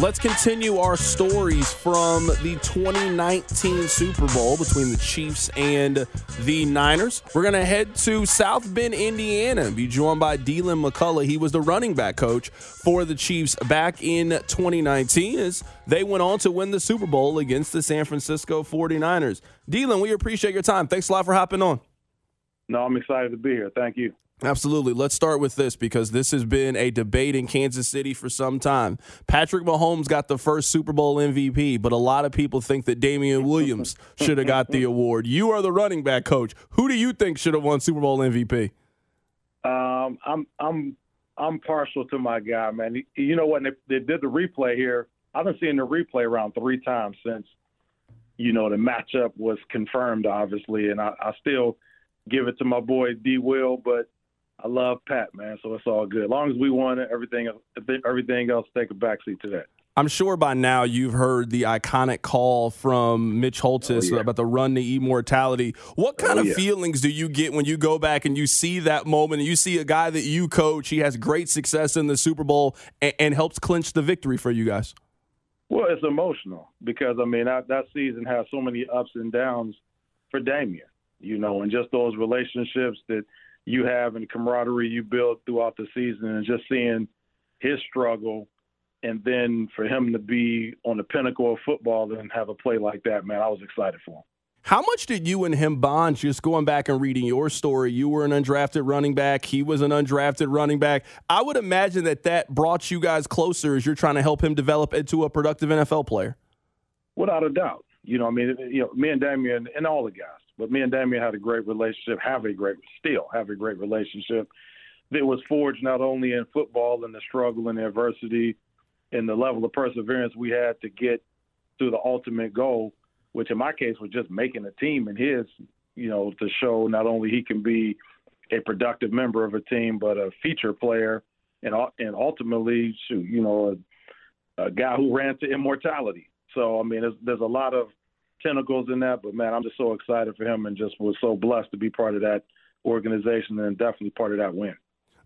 Let's continue our stories from the 2019 Super Bowl between the Chiefs and the Niners. We're going to head to South Bend, Indiana, and be joined by Deland McCullough. He was the running back coach for the Chiefs back in 2019 as they went on to win the Super Bowl against the San Francisco 49ers. Deland, we appreciate your time. Thanks a lot for hopping on. No, I'm excited to be here. Thank you. Absolutely. Let's start with this because this has been a debate in Kansas City for some time. Patrick Mahomes got the first Super Bowl MVP, but a lot of people think that Damien Williams should have got the award. You are the running back coach. Who do you think should have won Super Bowl MVP? Um, I'm I'm I'm partial to my guy, man. You know what? They, they did the replay here. I've been seeing the replay around three times since you know the matchup was confirmed, obviously, and I, I still give it to my boy D. Will, but I love Pat, man. So it's all good. As long as we won it, everything everything else take a backseat to that. I'm sure by now you've heard the iconic call from Mitch Holthus oh, yeah. about the run to immortality. What oh, kind oh, of yeah. feelings do you get when you go back and you see that moment and you see a guy that you coach, he has great success in the Super Bowl and, and helps clinch the victory for you guys? Well, it's emotional because I mean that, that season has so many ups and downs for Damien, you know, and just those relationships that – you have and camaraderie you build throughout the season and just seeing his struggle and then for him to be on the pinnacle of football and have a play like that, man, I was excited for him. How much did you and him bond just going back and reading your story? You were an undrafted running back. He was an undrafted running back. I would imagine that that brought you guys closer as you're trying to help him develop into a productive NFL player. Without a doubt. You know, I mean, you know, me and Damien and all the guys, but me and Damien had a great relationship, have a great, still have a great relationship that was forged not only in football and the struggle and the adversity and the level of perseverance we had to get to the ultimate goal, which in my case was just making a team and his, you know, to show not only he can be a productive member of a team, but a feature player and and ultimately, shoot, you know, a, a guy who ran to immortality. So I mean, there's, there's a lot of tentacles in that. But man, I'm just so excited for him and just was so blessed to be part of that organization and definitely part of that win.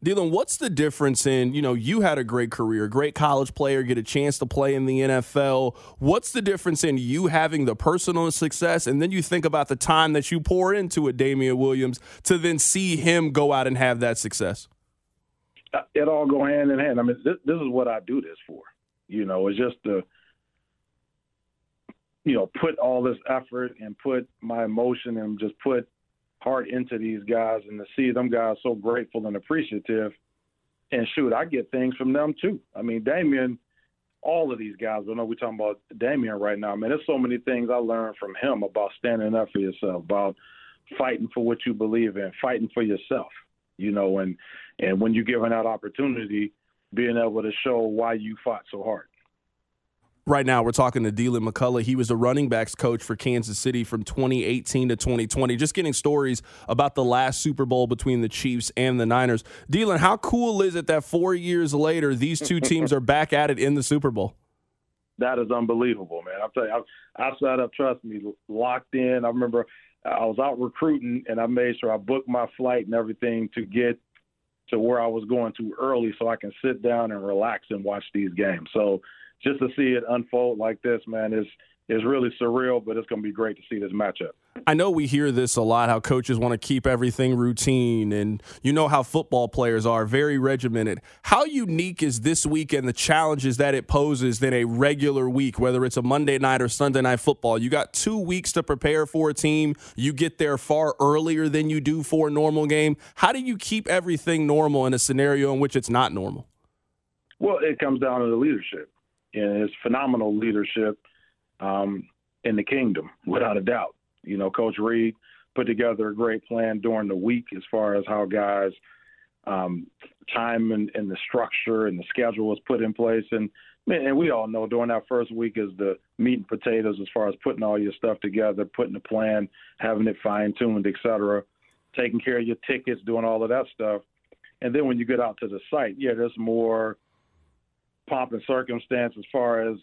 Deland, what's the difference in, you know, you had a great career, great college player, get a chance to play in the NFL. What's the difference in you having the personal success and then you think about the time that you pour into a Damien Williams to then see him go out and have that success? Uh, it all go hand in hand. I mean, this, this is what I do this for. You know, it's just the – you know, put all this effort and put my emotion and just put heart into these guys and to see them guys so grateful and appreciative. And shoot, I get things from them too. I mean, Damien, all of these guys, I know we're talking about Damien right now. I mean, there's so many things I learned from him about standing up for yourself, about fighting for what you believe in, fighting for yourself, you know, and and when you're given that opportunity, being able to show why you fought so hard. Right now, we're talking to Deland McCullough. He was the running backs coach for Kansas City from 2018 to 2020. Just getting stories about the last Super Bowl between the Chiefs and the Niners. Deland, how cool is it that four years later, these two teams are back at it in the Super Bowl? That is unbelievable, man. I'll tell you, I, I sat up, trust me, locked in. I remember I was out recruiting, and I made sure I booked my flight and everything to get to where I was going to early so I can sit down and relax and watch these games. So, just to see it unfold like this, man, is it's really surreal, but it's going to be great to see this matchup. I know we hear this a lot how coaches want to keep everything routine, and you know how football players are very regimented. How unique is this week and the challenges that it poses than a regular week, whether it's a Monday night or Sunday night football? You got two weeks to prepare for a team. You get there far earlier than you do for a normal game. How do you keep everything normal in a scenario in which it's not normal? Well, it comes down to the leadership, and his phenomenal leadership um, in the kingdom, without a doubt. You know, Coach Reid put together a great plan during the week as far as how guys um, time and, and the structure and the schedule was put in place. And and we all know during that first week is the meat and potatoes as far as putting all your stuff together, putting a plan, having it fine tuned, et cetera, taking care of your tickets, doing all of that stuff. And then when you get out to the site, yeah, there's more pomp and circumstance as far as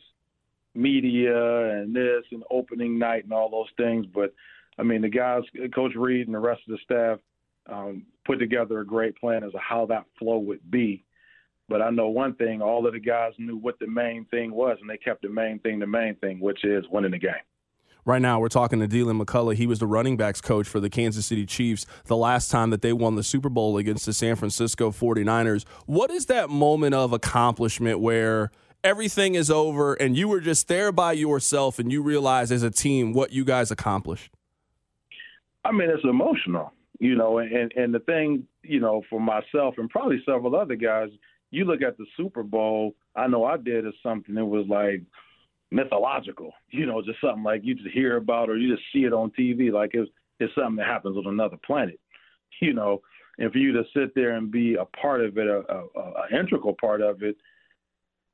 media and this and opening night and all those things. But I mean, the guys, Coach Reid and the rest of the staff, um, put together a great plan as to how that flow would be. But I know one thing: all of the guys knew what the main thing was, and they kept the main thing the main thing, which is winning the game. Right now, we're talking to Deland McCullough. He was the running backs coach for the Kansas City Chiefs the last time that they won the Super Bowl against the San Francisco 49ers. What is that moment of accomplishment where – everything is over and you were just there by yourself and you realize as a team what you guys accomplished? I mean, it's emotional, you know, and and the thing, you know, for myself and probably several other guys, you look at the Super Bowl. I know I did as something that was like mythological, you know, just something like you just hear about or you just see it on TV, like it's it's something that happens on another planet, you know. And for you to sit there and be a part of it, a, a, a integral part of it,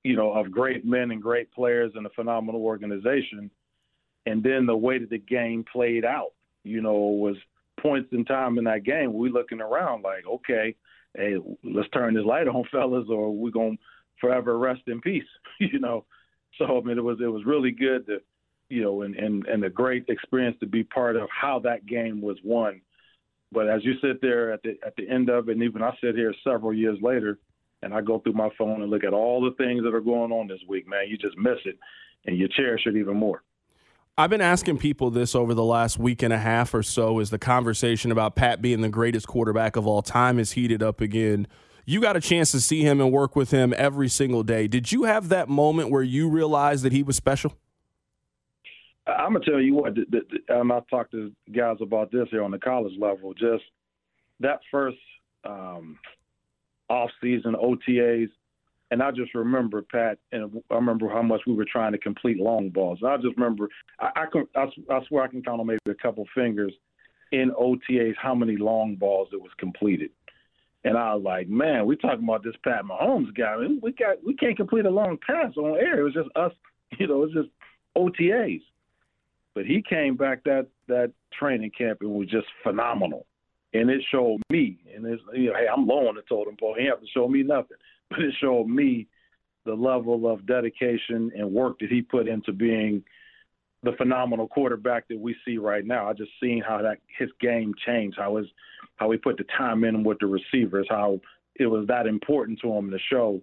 you know, of great men and great players and a phenomenal organization. And then the way that the game played out, you know, was points in time in that game. We looking around like, okay, hey, let's turn this light on, fellas, or we're gonna forever rest in peace, you know. So I mean, it was it was really good to, you know, and and and a great experience to be part of how that game was won. But as you sit there at the at the end of it, and even I sit here several years later, and I go through my phone and look at all the things that are going on this week, man, you just miss it and you cherish it even more. I've been asking people this over the last week and a half or so as the conversation about Pat being the greatest quarterback of all time is heated up again. You got a chance to see him and work with him every single day. Did you have that moment where you realized that he was special? I'm gonna tell you what. And I've talked to guys about this here on the college level. Just that first um, off season OTAs, and I just remember Pat, and I remember how much we were trying to complete long balls. I just remember I, I can I, I swear I can count on maybe a couple fingers in OTAs how many long balls it was completed. And I was like, man, we talking about this Pat Mahomes guy. I mean, we got we can't complete a long pass on air. It was just us, you know, it was just OTAs. But he came back that that training camp and was just phenomenal and it showed me, and it's you know, hey, I'm low on the totem pole. He have to show me nothing, but it showed me the level of dedication and work that he put into being the phenomenal quarterback that we see right now. I just seen how that his game changed, how his how he put the time in with the receivers, how it was that important to him to show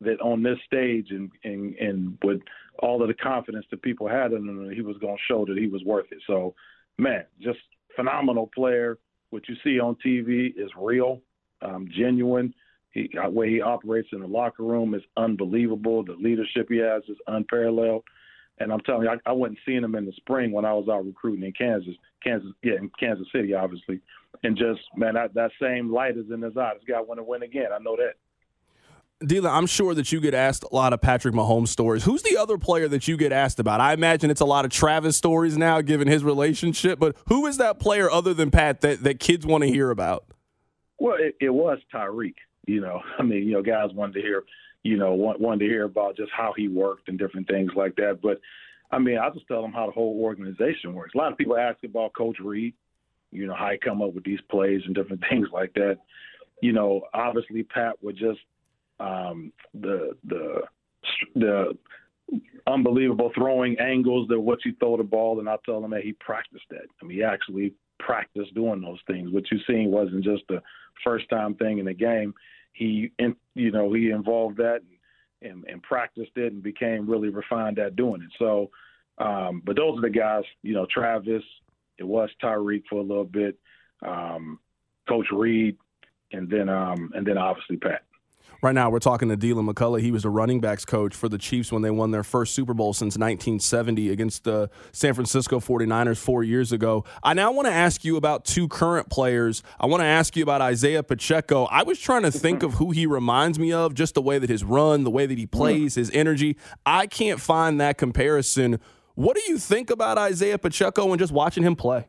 that on this stage and and, and with all of the confidence that people had in him, he was going to show that he was worth it. So, man, just phenomenal player what you see on TV is real, um, genuine. He, the way he operates in the locker room is unbelievable. The leadership he has is unparalleled. And I'm telling you, I, I wasn't seeing him in the spring when I was out recruiting in Kansas, Kansas, yeah, in Kansas City, obviously. And just man, that that same light is in his eye. This guy want to win again. I know that. Deland, I'm sure that you get asked a lot of Patrick Mahomes stories. Who's the other player that you get asked about? I imagine it's a lot of Travis stories now, given his relationship. But who is that player other than Pat that, that kids want to hear about? Well, it, it was Tyreek. You know, I mean, you know, guys wanted to hear, you know, wanted to hear about just how he worked and different things like that. But I mean, I just tell them how the whole organization works. A lot of people ask about Coach Reid, you know, how he come up with these plays and different things like that. You know, obviously Pat would just um, the the the unbelievable throwing angles that what you throw the ball, and I tell him that he practiced that. I mean, he actually practiced doing those things. What you seen wasn't just the first time thing in the game. He, you know, he involved that and, and, and practiced it and became really refined at doing it. So, Um, but those are the guys, you know, Travis, it was Tyreek for a little bit, um, Coach Reid, and then um, and then obviously Pat. Right now, we're talking to Deland McCullough. He was the running backs coach for the Chiefs when they won their first Super Bowl since 1970 against the San Francisco 49ers four years ago. I now want to ask you about two current players. I want to ask you about Isaiah Pacheco. I was trying to think of who he reminds me of, just the way that his run, the way that he hmm. plays, his energy. I can't find that comparison. What do you think about Isaiah Pacheco and just watching him play?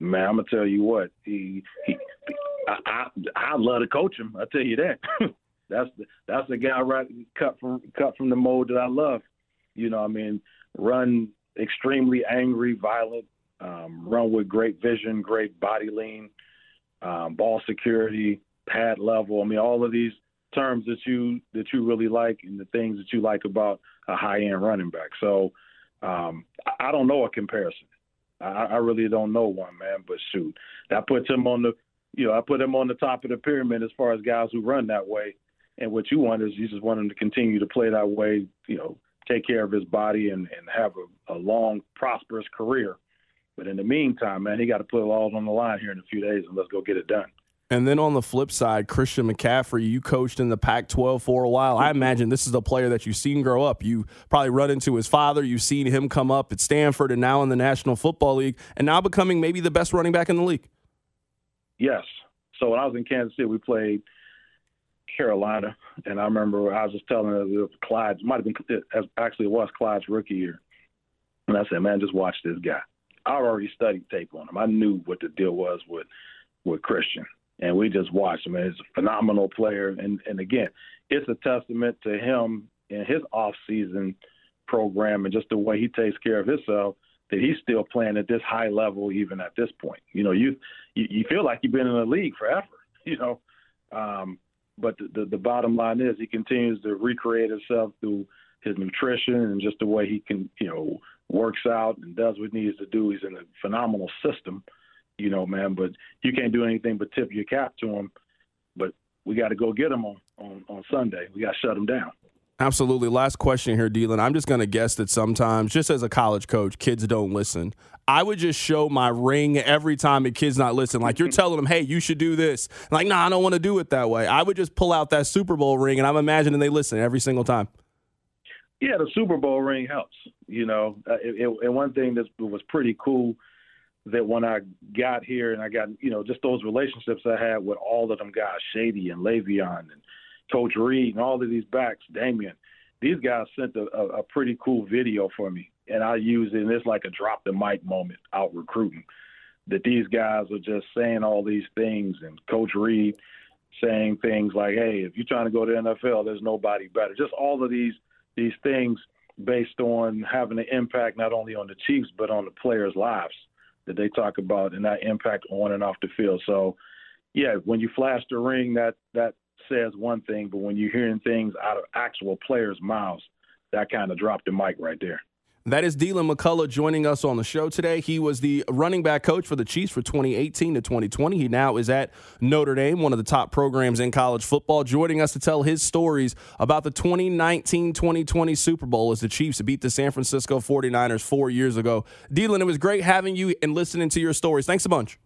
Man, I'm gonna tell you what he he. I, I I love to coach him. I tell you that. that's the that's the guy right cut from cut from the mold that I love. You know, I mean, run extremely angry, violent, um, run with great vision, great body lean, um, ball security, pad level. I mean, all of these terms that you that you really like and the things that you like about a high end running back. So um, I, I don't know a comparison. I, I really don't know one, man. But shoot, that puts him on the you know I put him on the top of the pyramid as far as guys who run that way. And what you want is you just want him to continue to play that way, you know, take care of his body and, and have a, a long, prosperous career. But in the meantime, man, he got to put it all on the line here in a few days and let's go get it done. And then on the flip side, Christian McCaffrey, you coached in the Pac 12 for a while. I imagine this is a player that you've seen grow up. You probably run into his father. You've seen him come up at Stanford and now in the National Football League and now becoming maybe the best running back in the league. Yes. So when I was in Kansas City, we played Carolina, and I remember I was just telling her Clyde might have been actually it was Clyde's rookie year, and I said, "Man, just watch this guy." I already studied tape on him. I knew what the deal was with with Christian, and we just watched him. And he's a phenomenal player, and and again, it's a testament to him and his off season program and just the way he takes care of himself that he's still playing at this high level even at this point. You know, you you, you feel like you've been in the league forever. You know, um, but the, the, the bottom line is he continues to recreate himself through his nutrition and just the way he can, you know, works out and does what he needs to do. He's in a phenomenal system, you know, man. But you can't do anything but tip your cap to him. But we got to go get him on, on, on Sunday. We got to shut him down. Absolutely. Last question here, Deland. I'm just going to guess that sometimes, just as a college coach, kids don't listen. I would just show my ring every time a kid's not listening. Like you're telling them, hey, you should do this. like, nah, I don't want to do it that way. I would just pull out that Super Bowl ring and I'm imagining they listen every single time. Yeah, the Super Bowl ring helps. You know, uh, it, it, and one thing that was pretty cool that when I got here and I got, you know, just those relationships I had with all of them guys, Shady and Le'Veon and Coach Reid, and all of these backs, Damien, these guys sent a, a, a pretty cool video for me, and I use it. And it's like a drop the mic moment out recruiting. That these guys are just saying all these things, and Coach Reid saying things like, "Hey, if you're trying to go to the NFL, there's nobody better." Just all of these these things based on having an impact not only on the Chiefs but on the players' lives that they talk about, and that impact on and off the field. So, yeah, when you flash the ring, that that says one thing, but when you're hearing things out of actual players' mouths, that kind of dropped the mic right there. That is Deland McCullough joining us on the show today. He was the running back coach for the Chiefs for 2018 to 2020. He now is at Notre Dame, one of the top programs in college football, joining us to tell his stories about the 2019 2020 Super Bowl as the Chiefs beat the San Francisco 49ers four years ago. Deland, it was great having you and listening to your stories. Thanks a bunch.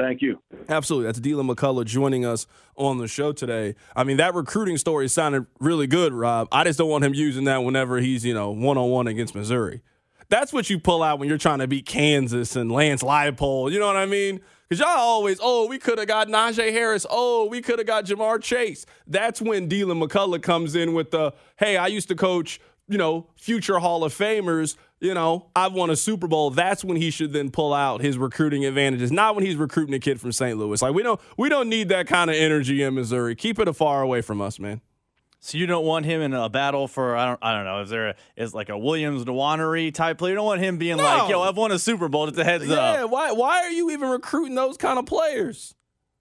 Thank you. Absolutely. That's Deland McCullough joining us on the show today. I mean, that recruiting story sounded really good, Rob. I just don't want him using that whenever he's, you know, one on one against Missouri. That's what you pull out when you're trying to beat Kansas and Lance Leipold. You know what I mean? Because y'all always, oh, we could have got Najee Harris. Oh, we could have got Ja'Marr Chase. That's when Deland McCullough comes in with the, hey, I used to coach, you know, future Hall of Famers you know, I've won a Super Bowl. That's when he should then pull out his recruiting advantages. Not when he's recruiting a kid from St. Louis. Like we don't we don't need that kind of energy in Missouri. Keep it far away from us, man. So you don't want him in a battle for I don't I don't know is there a, is like a Williams Nwaneri type player? You don't want him being no. like yo I've won a Super Bowl. It's a heads yeah, up. Yeah, why why are you even recruiting those kind of players?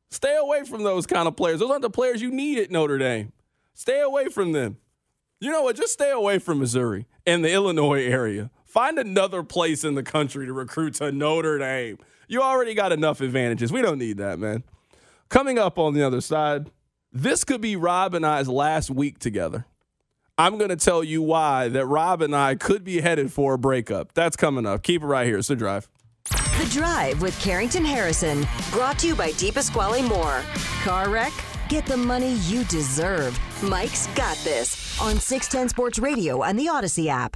Stay away from those kind of players. Those aren't the players you need at Notre Dame. Stay away from them. You know what? Just stay away from Missouri and the Illinois area. Find another place in the country to recruit to Notre Dame. You already got enough advantages. We don't need that, man. Coming up on the other side, this could be Rob and I's last week together. I'm going to tell you why that Rob and I could be headed for a breakup. That's coming up. Keep it right here. It's the drive. The Drive with Carrington Harrison, brought to you by Deep Pasquale Moore. Car wreck? Get the money you deserve. Mike's got this on 610 Sports Radio and the Audacy app.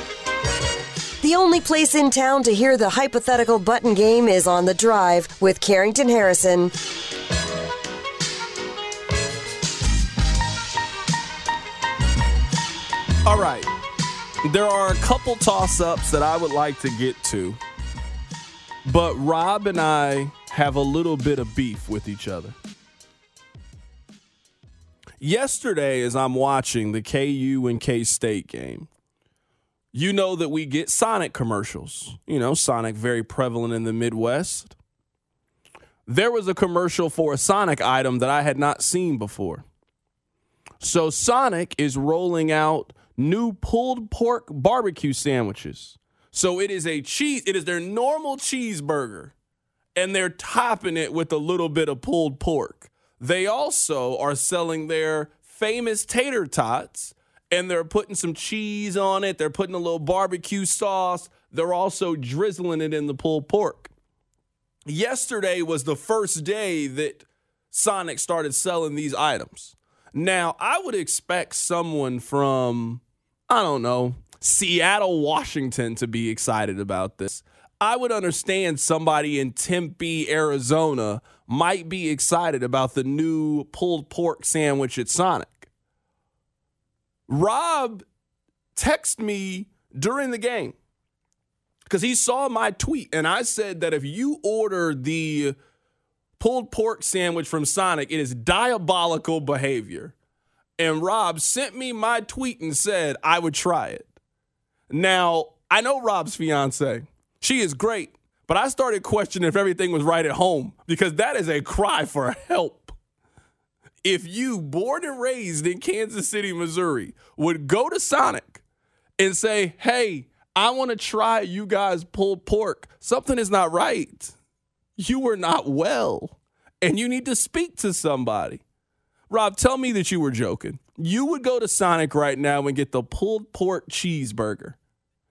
The only place in town to hear the hypothetical button game is on the drive with Carrington Harrison. All right. There are a couple toss ups that I would like to get to, but Rob and I have a little bit of beef with each other. Yesterday, as I'm watching the KU and K State game, you know that we get Sonic commercials. You know, Sonic very prevalent in the Midwest. There was a commercial for a Sonic item that I had not seen before. So Sonic is rolling out new pulled pork barbecue sandwiches. So it is a cheese, it is their normal cheeseburger, and they're topping it with a little bit of pulled pork. They also are selling their famous tater tots, and they're putting some cheese on it. They're putting a little barbecue sauce. They're also drizzling it in the pulled pork. Yesterday was the first day that Sonic started selling these items. Now, I would expect someone from, I don't know, Seattle, Washington to be excited about this. I would understand somebody in Tempe, Arizona might be excited about the new pulled pork sandwich at Sonic. Rob texted me during the game because he saw my tweet and I said that if you order the pulled pork sandwich from Sonic, it is diabolical behavior. And Rob sent me my tweet and said I would try it. Now, I know Rob's fiance. She is great, but I started questioning if everything was right at home because that is a cry for help. If you, born and raised in Kansas City, Missouri, would go to Sonic and say, hey, I want to try you guys pulled pork, something is not right. You are not well, and you need to speak to somebody. Rob, tell me that you were joking. You would go to Sonic right now and get the pulled pork cheeseburger.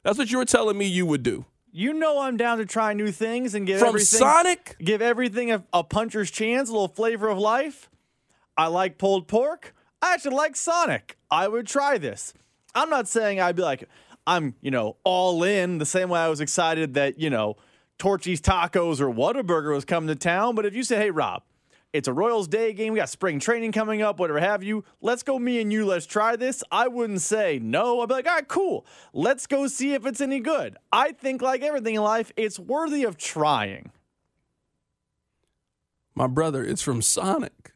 That's what you were telling me you would do. You know I'm down to try new things and give From everything Sonic? give everything a, a puncher's chance, a little flavor of life. I like pulled pork. I actually like Sonic. I would try this. I'm not saying I'd be like I'm, you know, all in the same way I was excited that, you know, Torchy's Tacos or Whataburger was coming to town, but if you say, "Hey Rob, it's a Royals Day game. We got spring training coming up, whatever have you. Let's go, me and you. Let's try this. I wouldn't say no. I'd be like, all right, cool. Let's go see if it's any good. I think, like everything in life, it's worthy of trying. My brother, it's from Sonic.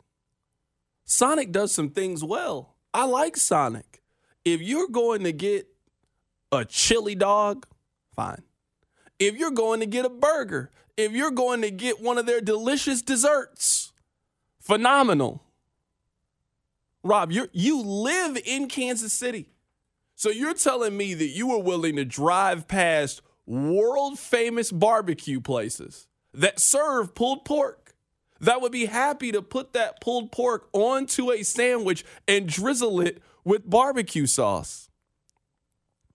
Sonic does some things well. I like Sonic. If you're going to get a chili dog, fine. If you're going to get a burger, if you're going to get one of their delicious desserts, phenomenal. Rob, you you live in Kansas City. So you're telling me that you were willing to drive past world famous barbecue places that serve pulled pork, that would be happy to put that pulled pork onto a sandwich and drizzle it with barbecue sauce.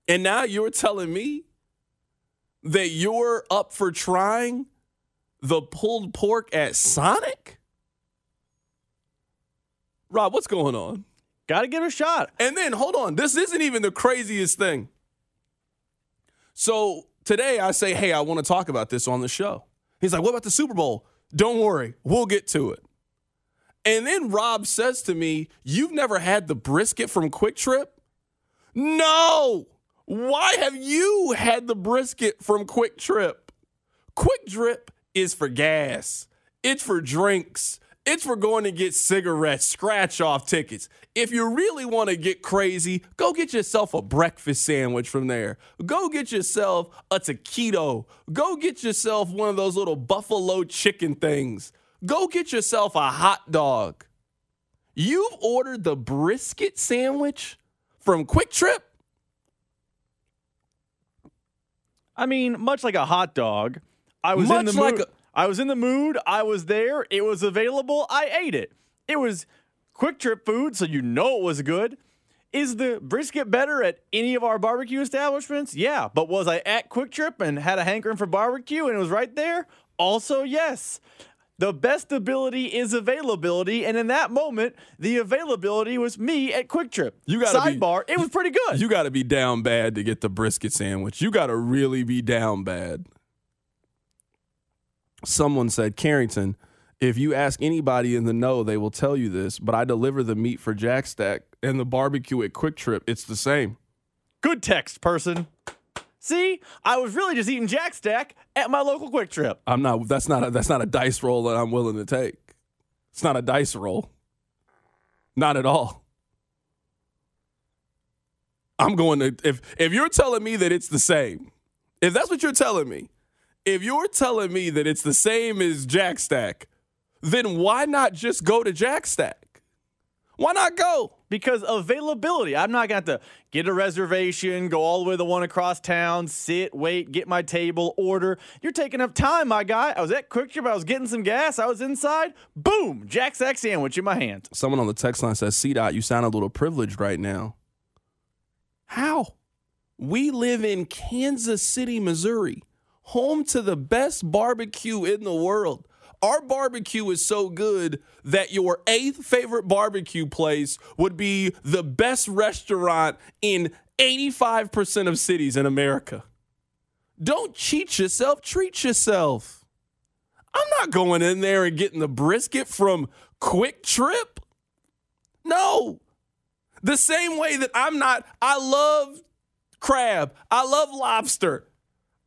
And now you're telling me that you're up for trying the pulled pork at Sonic? Rob, what's going on? Got to give it a shot. And then hold on, this isn't even the craziest thing. So today I say, hey, I want to talk about this on the show. He's like, what about the Super Bowl? Don't worry, we'll get to it. And then Rob says to me, You've never had the brisket from QuikTrip? No. Why have you had the brisket from QuikTrip? Quick Trip is for gas, it's for drinks, it's for going to get cigarettes, scratch off tickets. If you really want to get crazy, go get yourself a breakfast sandwich from there. Go get yourself a taquito. Go get yourself one of those little buffalo chicken things. Go get yourself a hot dog. You've ordered the brisket sandwich from QuikTrip? I mean, much like a hot dog, I was Much in the like mood. a- I was in the mood. I was there. It was available. I ate it. It was quick trip food, so you know it was good. Is the brisket better at any of our barbecue establishments? Yeah, but was I at QuikTrip and had a hankering for barbecue and it was right there? Also, yes. The best ability is availability, and in that moment, the availability was me at QuikTrip. You be- sidebar. it was pretty good. You got to be down bad to get the brisket sandwich. You got to really be down bad. Someone said, Carrington, if you ask anybody in the know, they will tell you this, but I deliver the meat for Jack Stack and the barbecue at QuikTrip. It's the same. Good text, person. See, I was really just eating Jack Stack at my local QuikTrip. I'm not. That's not. A, that's not a dice roll that I'm willing to take. It's not a dice roll. Not at all. I'm going to. If if you're telling me that it's the same, if that's what you're telling me, if you're telling me that it's the same as Jack Stack, then why not just go to Jack Stack? Why not go? Because availability. I'm not going to have to get a reservation, go all the way to the one across town, sit, wait, get my table, order. You're taking up time, my guy. I was at QuikTrip. I was getting some gas. I was inside. Boom, Jack Stack sandwich in my hand. Someone on the text line says, C dot, you sound a little privileged right now. How? We live in Kansas City, Missouri, home to the best barbecue in the world. Our barbecue is so good that your eighth favorite barbecue place would be the best restaurant in 85% of cities in America. Don't cheat yourself, treat yourself. I'm not going in there and getting the brisket from QuikTrip. No. The same way that I'm not, I love crab, I love lobster.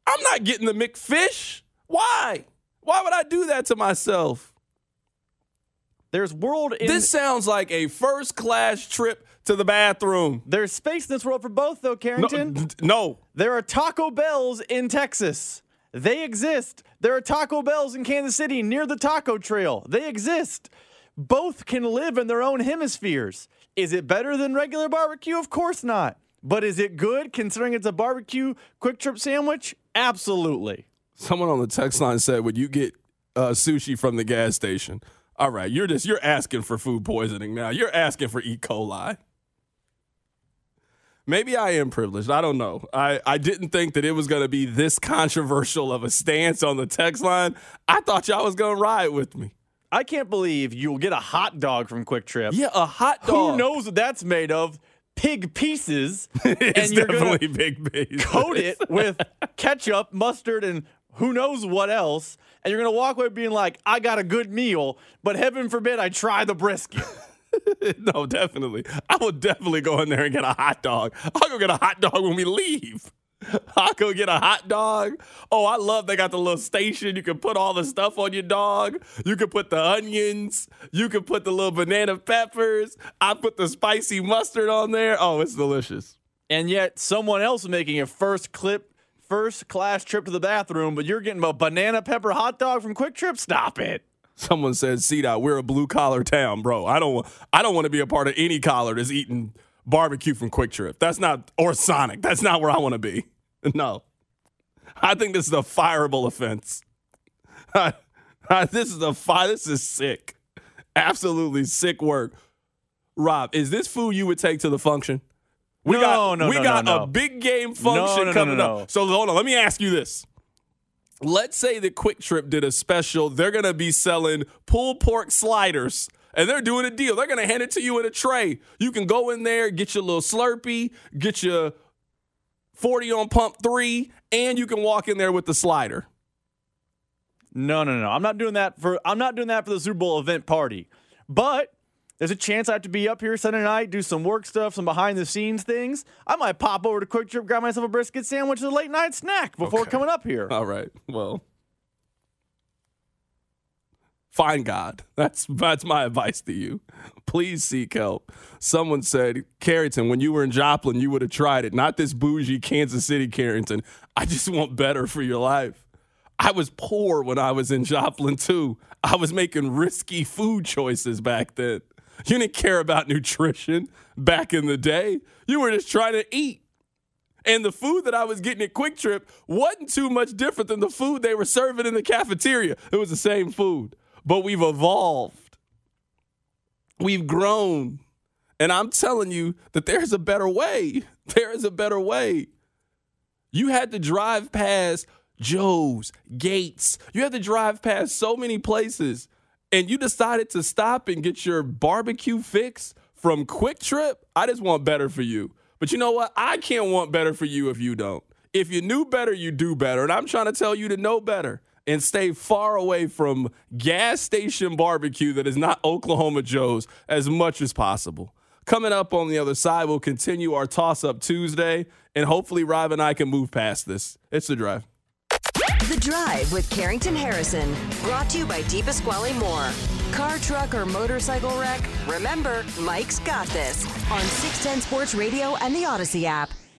I'm not getting the McFish. Why? Why would I do that to myself? There's world in This sounds like a first class trip to the bathroom. There's space in this world for both, though, Carrington. d- no. There are Taco Bells in Texas. They exist. There are Taco Bells in Kansas City near the Taco Trail. They exist. Both can live in their own hemispheres. Is it better than regular barbecue? Of course not. But is it good considering it's a barbecue quick trip sandwich? Absolutely. Someone on the text line said, "Would you get uh, sushi from the gas station?" All right, you're just you're asking for food poisoning now. You're asking for E. coli. Maybe I am privileged. I don't know. I, I didn't think that it was going to be this controversial of a stance on the text line. I thought y'all was going to ride with me. I can't believe you'll get a hot dog from QuikTrip. Yeah, a hot dog. Who knows what that's made of? Pig pieces. it's and you're definitely big piece. coat it with ketchup, mustard, and who knows what else. And you're going to walk away being like, I got a good meal, but heaven forbid I try the brisket. no, definitely. I will definitely go in there and get a hot dog. I'll go get a hot dog when we leave. I'll go get a hot dog. Oh, I love they got the little station. You can put all the stuff on your dog. You can put the onions. You can put the little banana peppers. I put the spicy mustard on there. Oh, it's delicious. and yet someone else is making a first clip, first class trip to the bathroom, but you're getting a banana pepper hot dog from QuikTrip? Stop it. Someone said, "See that we're a blue collar town, bro. I don't. I don't want to be a part of any collar that's eating barbecue from QuikTrip. That's not or Sonic. That's not where I want to be. No, I think this is a fireable offense. This is a fire. This is sick. Absolutely sick work. Rob, is this food you would take to the function? We No, got no, we no, got a big game function no, no, coming no, no. up. So hold on, let me ask you this. Let's say that QuikTrip did a special. They're gonna be selling pulled pork sliders. And they're doing a deal. They're gonna hand it to you in a tray. You can go in there, get your little Slurpee, get your 40 on pump three, and you can walk in there with the slider. No, no, no. I'm not doing that for I'm not doing that for the Super Bowl event party. But there's a chance I have to be up here Sunday night, do some work stuff, some behind the scenes things. I might pop over to QuikTrip, grab myself a brisket sandwich as a late night snack before Okay. coming up here. All right. Well, find God. That's that's my advice to you. Please seek help. Someone said, Carrington, when you were in Joplin, you would have tried it. Not this bougie Kansas City Carrington. I just want better for your life. I was poor when I was in Joplin too. I was making risky food choices back then. You didn't care about nutrition back in the day. You were just trying to eat. And the food that I was getting at QuikTrip wasn't too much different than the food they were serving in the cafeteria. It was the same food, but we've evolved. We've grown. And I'm telling you that there's a better way. There is a better way. You had to drive past Joe's, Gates. You had to drive past so many places. And you decided to stop and get your barbecue fix from QuikTrip. I just want better for you. But you know what? I can't want better for you if you don't. If you knew better, you do better. And I'm trying to tell you to know better and stay far away from gas station barbecue that is not Oklahoma Joe's as much as possible. Coming up on the other side, we'll continue our toss up Tuesday, and hopefully, Rob and I can move past this. It's the drive. The Drive with Carrington Harrison. Brought to you by Deep Pasquale Moore. Car, truck, or motorcycle wreck? Remember, Mike's got this on 610 Sports Radio and the Audacy app.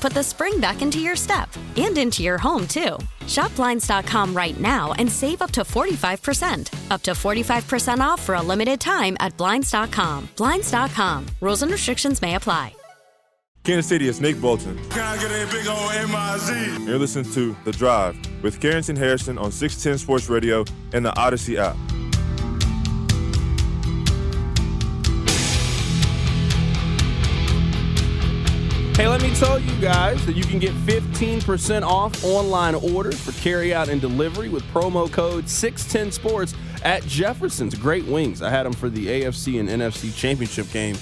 put the spring back into your step and into your home, too. Shop Blinds.com right now and save up to 45%. Up to 45% off for a limited time at Blinds.com. Blinds.com. Rules and restrictions may apply. Kansas City, it's Nick Bolton. Can I get a big old M-I-Z? You're listening to The Drive with Carrington Harrison on 610 Sports Radio and the Audacy app. Hey, let me tell you guys that you can get 15% off online orders for carryout and delivery with promo code 610sports at Jefferson's Great Wings. I had them for the AFC and NFC championship game.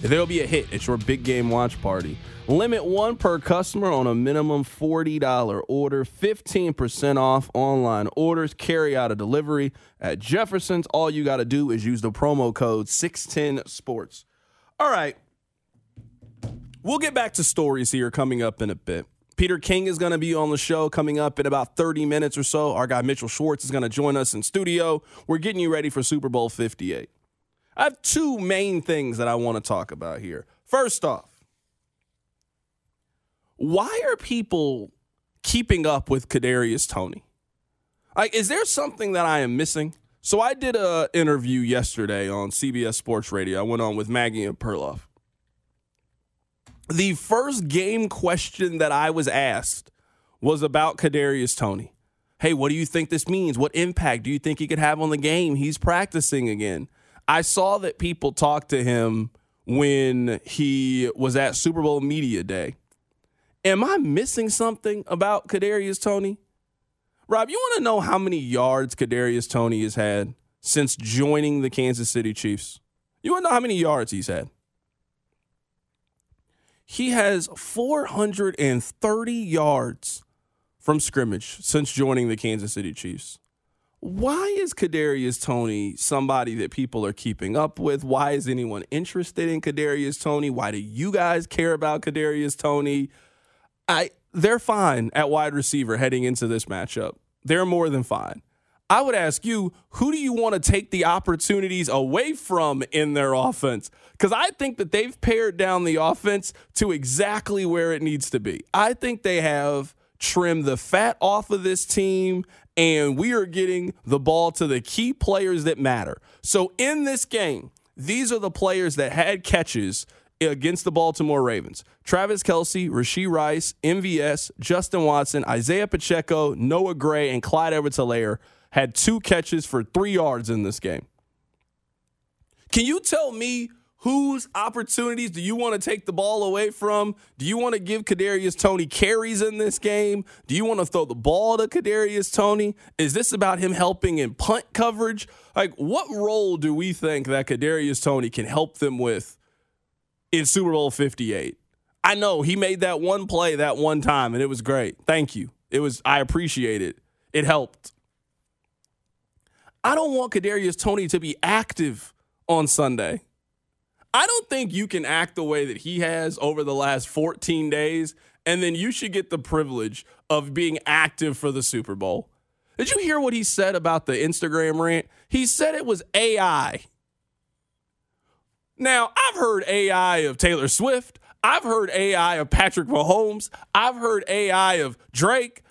There'll be a hit at your big game watch party. Limit one per customer on a minimum $40 order. 15% off online orders, carry out a delivery at Jefferson's. All you got to do is use the promo code 610sports. All right. We'll get back to stories here coming up in a bit. Peter King is going to be on the show coming up in about 30 minutes or so. Our guy Mitchell Schwartz is going to join us in studio. We're getting you ready for Super Bowl 58. I have two main things that I want to talk about here. First off, why are people keeping up with Kadarius Toney? Like, is there something that I am missing? So I did a interview yesterday on CBS Sports Radio. I went on with Maggie and Perloff. The first game question that I was asked was about Kadarius Toney. Hey, what do you think this means? What impact do you think he could have on the game? He's practicing again. I saw that people talked to him when he was at Super Bowl Media Day. Am I missing something about Kadarius Toney? Rob, you want to know how many yards Kadarius Toney has had since joining the Kansas City Chiefs? You want to know how many yards he's had? He has 430 yards from scrimmage since joining the Kansas City Chiefs. Why is Kadarius Toney somebody that people are keeping up with? Why is anyone interested in Kadarius Toney? Why do you guys care about Kadarius Toney? I they're fine at wide receiver heading into this matchup. They're more than fine. I would ask you, who do you want to take the opportunities away from in their offense? Because I think that they've pared down the offense to exactly where it needs to be. I think they have trimmed the fat off of this team, and we are getting the ball to the key players that matter. So in this game, these are the players that had catches against the Baltimore Ravens. Travis Kelce, Rashee Rice, MVS, Justin Watson, Isaiah Pacheco, Noah Gray, and Clyde Edwards-Helaire had two catches for three yards in this game. Can you tell me whose opportunities do you want to take the ball away from? Do you want to give Kadarius Toney carries in this game? Do you want to throw the ball to Kadarius Toney? Is this about him helping in punt coverage? Like, what role do we think that Kadarius Toney can help them with in Super Bowl 58? I know he made that one play that one time, and it was great. Thank you. It was I appreciate it. It helped. I don't want Kadarius Toney to be active on Sunday. I don't think you can act the way that he has over the last 14 days, and then you should get the privilege of being active for the Super Bowl. Did you hear what he said about the Instagram rant? He said it was AI. Now, I've heard AI of Taylor Swift. I've heard AI of Patrick Mahomes. I've heard AI of Drake.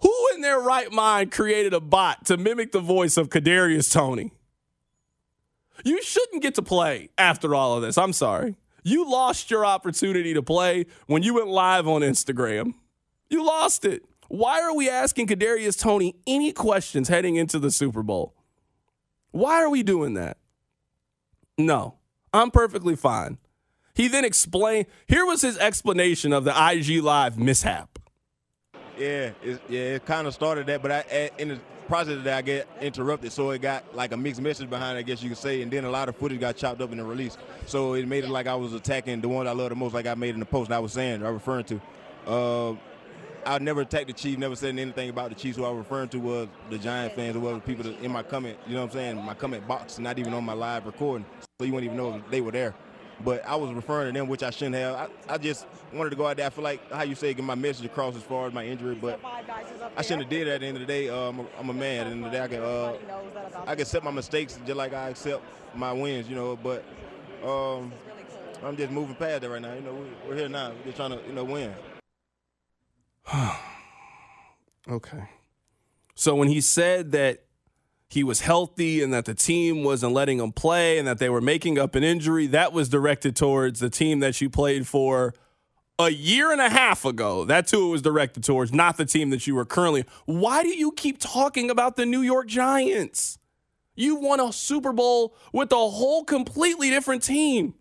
Who in their right mind created a bot to mimic the voice of Kadarius Toney? You shouldn't get to play after all of this. I'm sorry. You lost your opportunity to play when you went live on Instagram. You lost it. Why are we asking Kadarius Toney any questions heading into the Super Bowl? Why are we doing that? No, I'm perfectly fine. He then explained. Here was his explanation of the IG Live mishap. Yeah, it, yeah, it kind of started that, but I, in the process of that, I get interrupted, so it got like a mixed message behind it, I guess you could say, and then a lot of footage got chopped up in the release. So it made it like I was attacking the one I love the most, like I made in the post I was saying, or referring to. Uh, I never attacked the Chief, never said anything about the Chiefs. Who I was referring to was the Giant fans, or was people in my comment, you know what I'm saying, my comment box, not even on my live recording, so you wouldn't even know they were there but I was referring to them, which I shouldn't have. I, I, just wanted to go out there. I feel like how you say get my message across as far as my injury, but I shouldn't have did that. At the end of the day, uh, I'm, a, I'm, a man. At the end of the day, I can uh, I can accept my mistakes just like I accept my wins, you know. But um, I'm just moving past that right now. You know, we, are here now. We're just trying to you know win. okay. So when he said that he was healthy and that the team wasn't letting him play and that they were making up an injury, that was directed towards the team that you played for a year and a half ago. That's who it was directed towards, not the team that you were currently. Why do you keep talking about the New York Giants? You won a Super Bowl with a whole completely different team.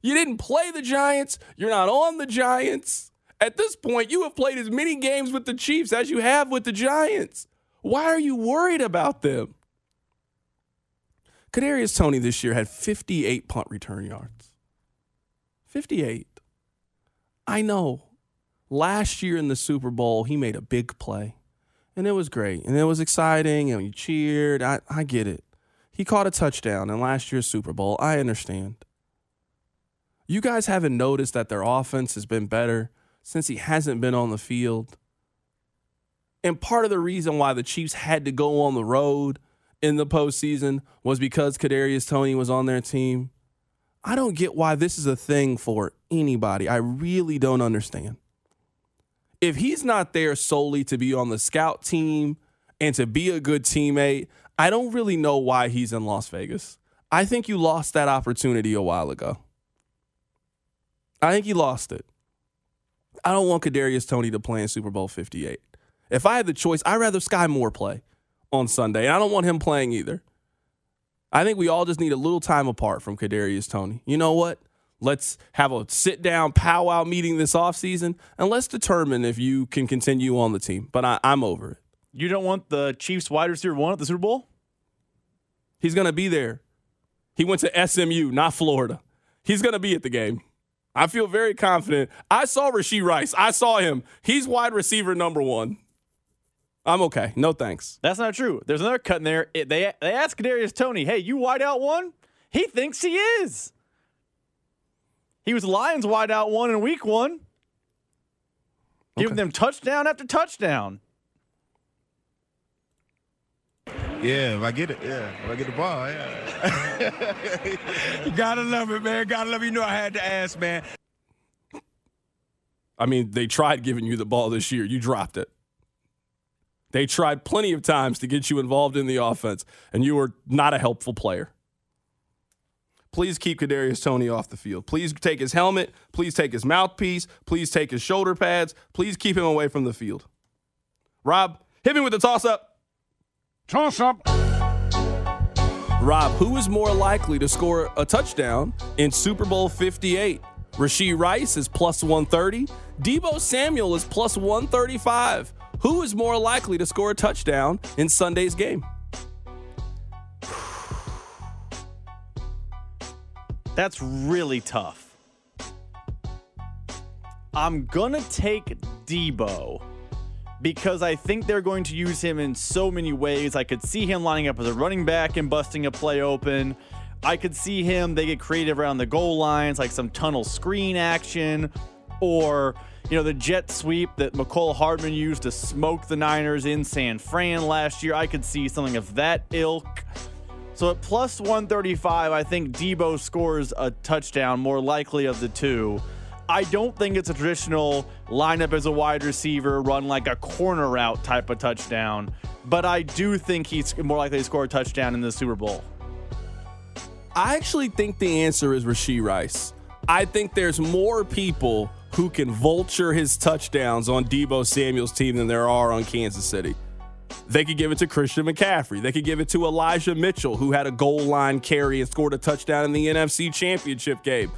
You didn't play the Giants. You're not on the Giants. At this point, you have played as many games with the Chiefs as you have with the Giants. Why are you worried about them? Kadarius Toney this year had 58 punt return yards. 58. I know. Last year in the Super Bowl, he made a big play. And it was great. And it was exciting. And you cheered. I, I get it. He caught a touchdown in last year's Super Bowl. I understand. You guys haven't noticed that their offense has been better since he hasn't been on the field. And part of the reason why the Chiefs had to go on the road in the postseason was because Kadarius Toney was on their team. I don't get why this is a thing for anybody. I really don't understand. If he's not there solely to be on the scout team and to be a good teammate, I don't really know why he's in Las Vegas. I think you lost that opportunity a while ago. I think you lost it. I don't want Kadarius Toney to play in Super Bowl 58. If I had the choice, I'd rather Skyy Moore play on Sunday, and I don't want him playing either. I think we all just need a little time apart from Kadarius Toney. You know what? Let's have a sit down powwow meeting this offseason, and let's determine if you can continue on the team. But I, I'm over it. You don't want the Chiefs wide receiver one at the Super Bowl? He's going to be there. He went to SMU, not Florida. He's going to be at the game. I feel very confident. I saw Rashee Rice. I saw him. He's wide receiver number one. I'm okay. No thanks. That's not true. There's another cut in there. It, they they asked Kadarius Toney, "Hey, you wide out one?" He thinks he is. He was Lions wide out one in week one, giving them touchdown after touchdown. Yeah, if I get it, yeah, if I get the ball, yeah. you gotta love it, man. Gotta love it. You know I had to ask, man. I mean, they tried giving you the ball this year. You dropped it. They tried plenty of times to get you involved in the offense, and you were not a helpful player. Please keep Kadarius Toney off the field. Please take his helmet. Please take his mouthpiece. Please take his shoulder pads. Please keep him away from the field. Rob, hit me with the toss up. Toss up. Rob, who is more likely to score a touchdown in Super Bowl 58? Rashee Rice is plus 130. Deebo Samuel is plus 135. Who is more likely to score a touchdown in Sunday's game? That's really tough. I'm going to take Deebo because I think they're going to use him in so many ways. I could see him lining up as a running back and busting a play open. I could see him, they get creative around the goal lines, like some tunnel screen action, or, you know, the jet sweep that Mecole Hardman used to smoke the Niners in San Fran last year. I could see something of that ilk. So at plus 135, I think Deebo scores a touchdown, more likely of the two. I don't think it's a traditional lineup as a wide receiver, run like a corner route type of touchdown, but I do think he's more likely to score a touchdown in the Super Bowl. I actually think the answer is Rashee Rice. I think there's more people who can vulture his touchdowns on Deebo Samuel's team than there are on Kansas City. They could give it to Christian McCaffrey. They could give it to Elijah Mitchell, who had a goal line carry and scored a touchdown in the NFC Championship game.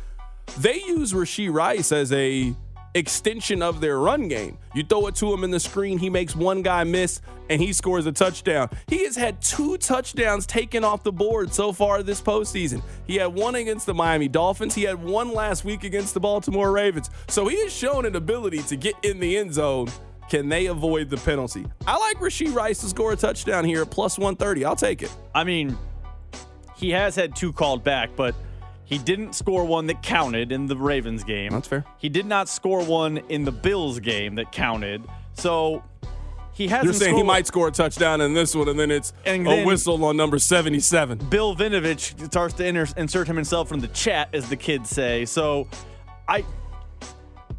They use Rashee Rice as a extension of their run game. You throw it to him in the screen, he makes one guy miss, and he scores a touchdown. He has had two touchdowns taken off the board so far this postseason. He had one against the Miami Dolphins, he had one last week against the Baltimore Ravens. So he has shown an ability to get in the end zone. Can they avoid the penalty? I like Rashee Rice to score a touchdown here at plus 130. I'll take it. I mean, he has had two called back, but he didn't score one that counted in the Ravens game. That's fair. He did not score one in the Bills game that counted. So he hasn't. You're saying he might score a touchdown in this one, and then it's And a then- whistle on number 77. Bill Vinovich starts to inter- insert himself from the chat, as the kids say. So, I,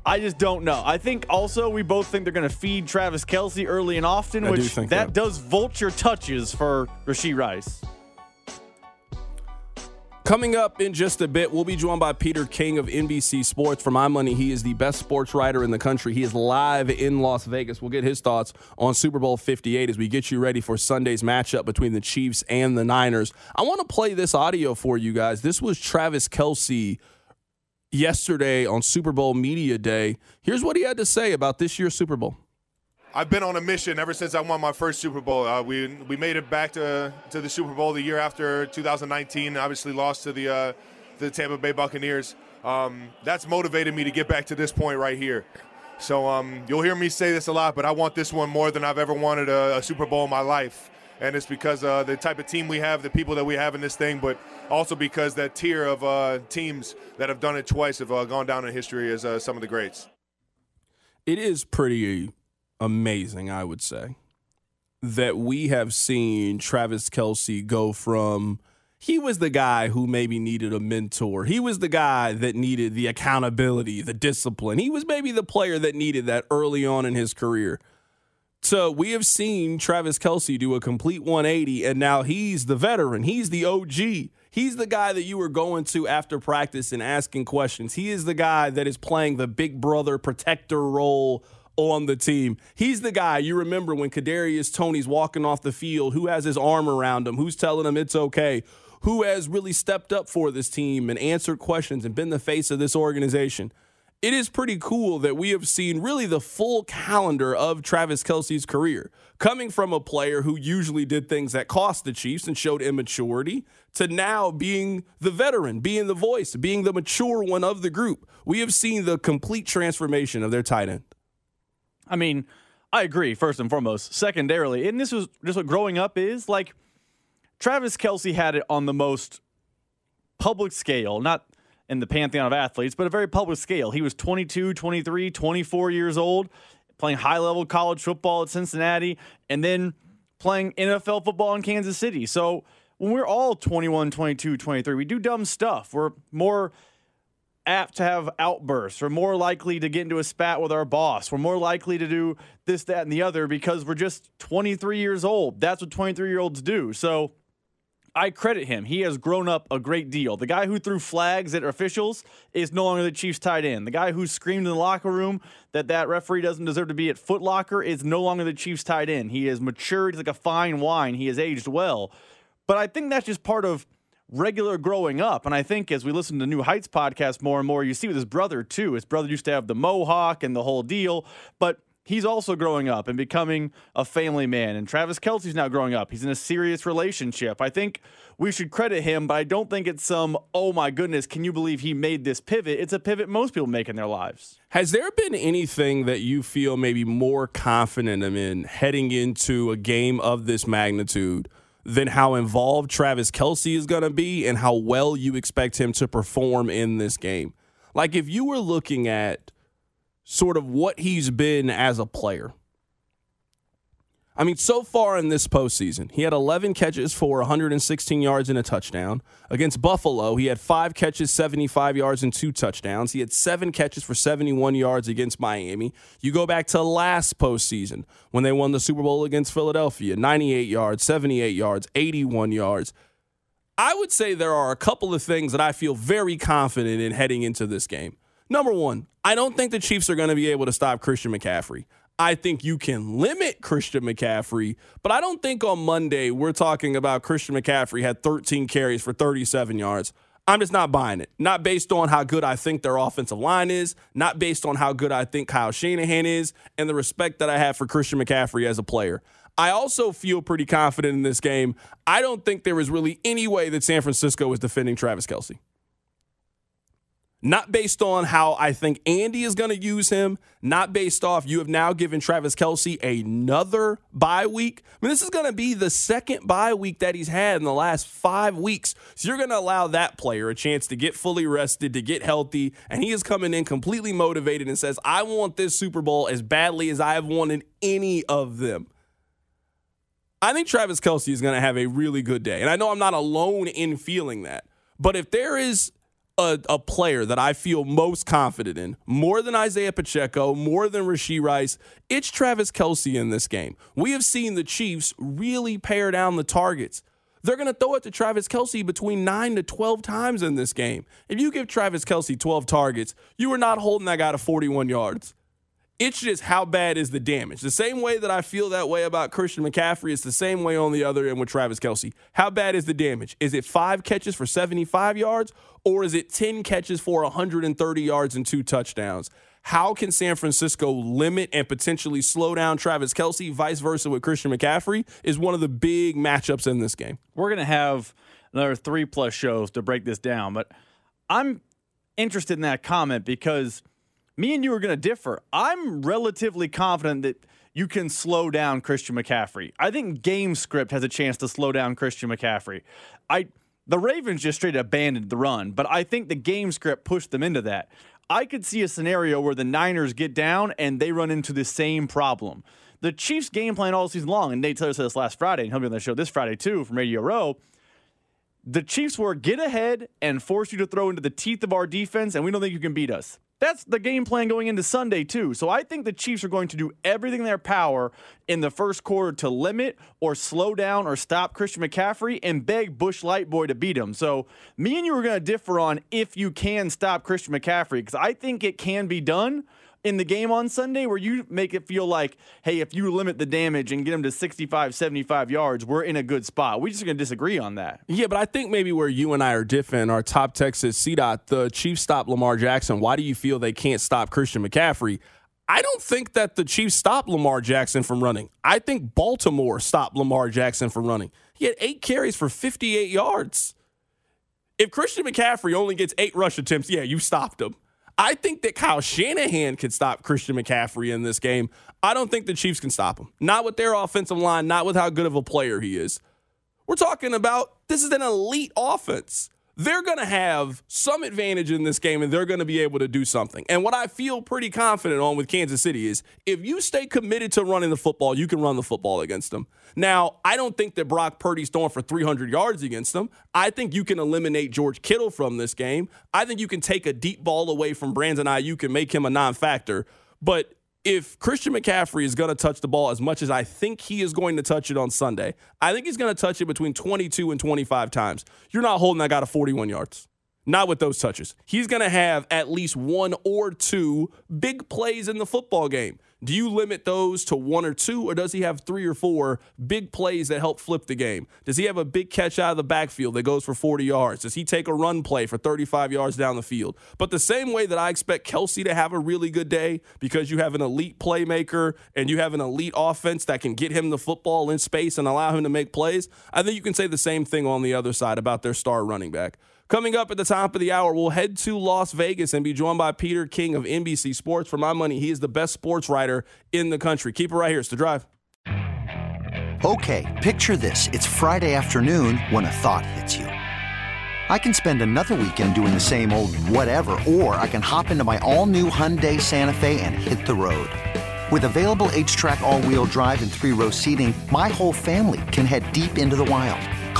I just don't know. I think also we both think they're going to feed Travis Kelce early and often, I do which think that that. does vulture touches for Rashee Rice. Coming up in just a bit, we'll be joined by Peter King of NBC Sports. For my money, he is the best sports writer in the country. He is live in Las Vegas. We'll get his thoughts on Super Bowl 58 as we get you ready for Sunday's matchup between the Chiefs and the Niners. I want to play this audio for you guys. This was Travis Kelce yesterday on Super Bowl Media Day. Here's what he had to say about this year's Super Bowl. I've been on a mission ever since I won my first Super Bowl. Uh, we we made it back to to the Super Bowl the year after 2019. Obviously lost to the uh, the Tampa Bay Buccaneers. Um, that's motivated me to get back to this point right here. So um, you'll hear me say this a lot, but I want this one more than I've ever wanted a, a Super Bowl in my life. And it's because uh, the type of team we have, the people that we have in this thing, but also because that tier of uh, teams that have done it twice have uh, gone down in history as uh, some of the greats. It is pretty amazing, I would say, that we have seen Travis Kelce go from he was the guy who maybe needed a mentor. He was the guy that needed the accountability, the discipline. He was maybe the player that needed that early on in his career. So we have seen Travis Kelce do a complete 180, and now he's the veteran. He's the OG. He's the guy that you were going to after practice and asking questions. He is the guy that is playing the big brother protector role on the team. He's the guy you remember when Kadarius Toney's walking off the field, who has his arm around him, who's telling him it's okay, who has really stepped up for this team and answered questions and been the face of this organization it is pretty cool that we have seen really the full calendar of Travis Kelce's career, coming from a player who usually did things that cost the Chiefs and showed immaturity to now being the veteran, being the voice, being the mature one of the group. We have seen the complete transformation of their tight end. I mean, I agree, first and foremost. Secondarily, and this was just what growing up is like Travis Kelce had it on the most public scale, not in the pantheon of athletes, but a very public scale. He was 22, 23, 24 years old, playing high level college football at Cincinnati, and then playing NFL football in Kansas City. So when we're all 21, 22, 23, we do dumb stuff. We're more apt to have outbursts. We're more likely to get into a spat with our boss. We're more likely to do this, that, and the other because we're just 23 years old. That's what 23 year olds do. So I credit him. He has grown up a great deal. The guy who threw flags at officials is no longer the Chiefs tight end. The guy who screamed in the locker room that that referee doesn't deserve to be at Foot Locker is no longer the Chiefs tight end. He has matured. Like a fine wine. He has aged well. But I think that's just part of regular growing up. And I think as we listen to New Heights podcast more and more, you see with his brother too. His brother used to have the mohawk and the whole deal. But he's also growing up and becoming a family man. And Travis Kelce's now growing up. He's in a serious relationship. I think we should credit him, but I don't think it's some, oh my goodness, can you believe he made this pivot? It's a pivot most people make in their lives. Has there been anything that you feel maybe more confident in heading into a game of this magnitude? Than how involved Travis Kelce is going to be and how well you expect him to perform in this game. Like, if you were looking at sort of what he's been as a player. I mean, so far in this postseason, he had 11 catches for 116 yards and a touchdown. Against Buffalo, he had five catches, 75 yards, and two touchdowns. He had seven catches for 71 yards against Miami. You go back to last postseason when they won the Super Bowl against Philadelphia 98 yards, 78 yards, 81 yards. I would say there are a couple of things that I feel very confident in heading into this game. Number one, I don't think the Chiefs are going to be able to stop Christian McCaffrey. I think you can limit Christian McCaffrey, but I don't think on Monday we're talking about Christian McCaffrey had 13 carries for 37 yards. I'm just not buying it. Not based on how good I think their offensive line is, not based on how good I think Kyle Shanahan is, and the respect that I have for Christian McCaffrey as a player. I also feel pretty confident in this game. I don't think there is really any way that San Francisco is defending Travis Kelce not based on how I think Andy is going to use him, not based off you have now given Travis Kelce another bye week. I mean, this is going to be the second bye week that he's had in the last five weeks. So you're going to allow that player a chance to get fully rested, to get healthy, and he is coming in completely motivated and says, I want this Super Bowl as badly as I have wanted any of them. I think Travis Kelce is going to have a really good day. And I know I'm not alone in feeling that. But if there is a, a, player that I feel most confident in, more than Isaiah Pacheco, more than Rashee Rice, it's Travis Kelce in this game. We have seen the Chiefs really pare down the targets. They're going to throw it to Travis Kelce between 9 to 12 times in this game. If you give Travis Kelce 12 targets, you are not holding that guy to 41 yards. It's just how bad is the damage. The same way that I feel that way about Christian McCaffrey, it's the same way on the other end with Travis Kelce. How bad is the damage? Is it five catches for 75 yards or is it 10 catches for 130 yards and two touchdowns? How can San Francisco limit and potentially slow down Travis Kelce, vice versa with Christian McCaffrey, is one of the big matchups in this game. We're going to have another three plus shows to break this down, but I'm interested in that comment because me and you are going to differ. I'm relatively confident that you can slow down Christian McCaffrey. I think game script has a chance to slow down Christian McCaffrey. I the Ravens just straight abandoned the run, but I think the game script pushed them into that. I could see a scenario where the Niners get down and they run into the same problem. The Chiefs game plan all season long, and Nate Taylor said this last Friday, and he'll be on the show this Friday too from Radio Row. The Chiefs were get ahead and force you to throw into the teeth of our defense, and we don't think you can beat us. That's the game plan going into Sunday, too. So I think the Chiefs are going to do everything in their power in the first quarter to limit or slow down or stop Christian McCaffrey and beg Bush Lightboy to beat him. So me and you are going to differ on if you can stop Christian McCaffrey because I think it can be done in the game on Sunday where you make it feel like, hey, if you limit the damage and get them to 65, 75 yards, we're in a good spot. We're just going to disagree on that. Yeah, but I think maybe where you and I are different, our top Texas CDOT, uh, the Chiefs stop Lamar Jackson. Why do you feel they can't stop Christian McCaffrey? I don't think that the Chiefs stopped Lamar Jackson from running. I think Baltimore stopped Lamar Jackson from running. He had eight carries for 58 yards. If Christian McCaffrey only gets eight rush attempts, yeah, you stopped him. I think that Kyle Shanahan could stop Christian McCaffrey in this game. I don't think the Chiefs can stop him. Not with their offensive line, not with how good of a player he is. We're talking about this is an elite offense. They're going to have some advantage in this game and they're going to be able to do something. And what I feel pretty confident on with Kansas City is if you stay committed to running the football, you can run the football against them. Now, I don't think that Brock Purdy's throwing for 300 yards against them. I think you can eliminate George Kittle from this game. I think you can take a deep ball away from Brandon Aiyuk and make him a non factor. But if Christian McCaffrey is going to touch the ball as much as I think he is going to touch it on Sunday, I think he's going to touch it between 22 and 25 times. You're not holding that guy to 41 yards. Not with those touches. He's going to have at least one or two big plays in the football game. Do you limit those to one or two, or does he have three or four big plays that help flip the game? Does he have a big catch out of the backfield that goes for 40 yards? Does he take a run play for 35 yards down the field? But the same way that I expect Kelce to have a really good day because you have an elite playmaker and you have an elite offense that can get him the football in space and allow him to make plays, I think you can say the same thing on the other side about their star running back. Coming up at the top of the hour, we'll head to Las Vegas and be joined by Peter King of NBC Sports. For my money, he is the best sports writer in the country. Keep it right here. It's the drive. Okay, picture this. It's Friday afternoon when a thought hits you. I can spend another weekend doing the same old whatever, or I can hop into my all new Hyundai Santa Fe and hit the road. With available HTRAC, all wheel drive, and three row seating, my whole family can head deep into the wild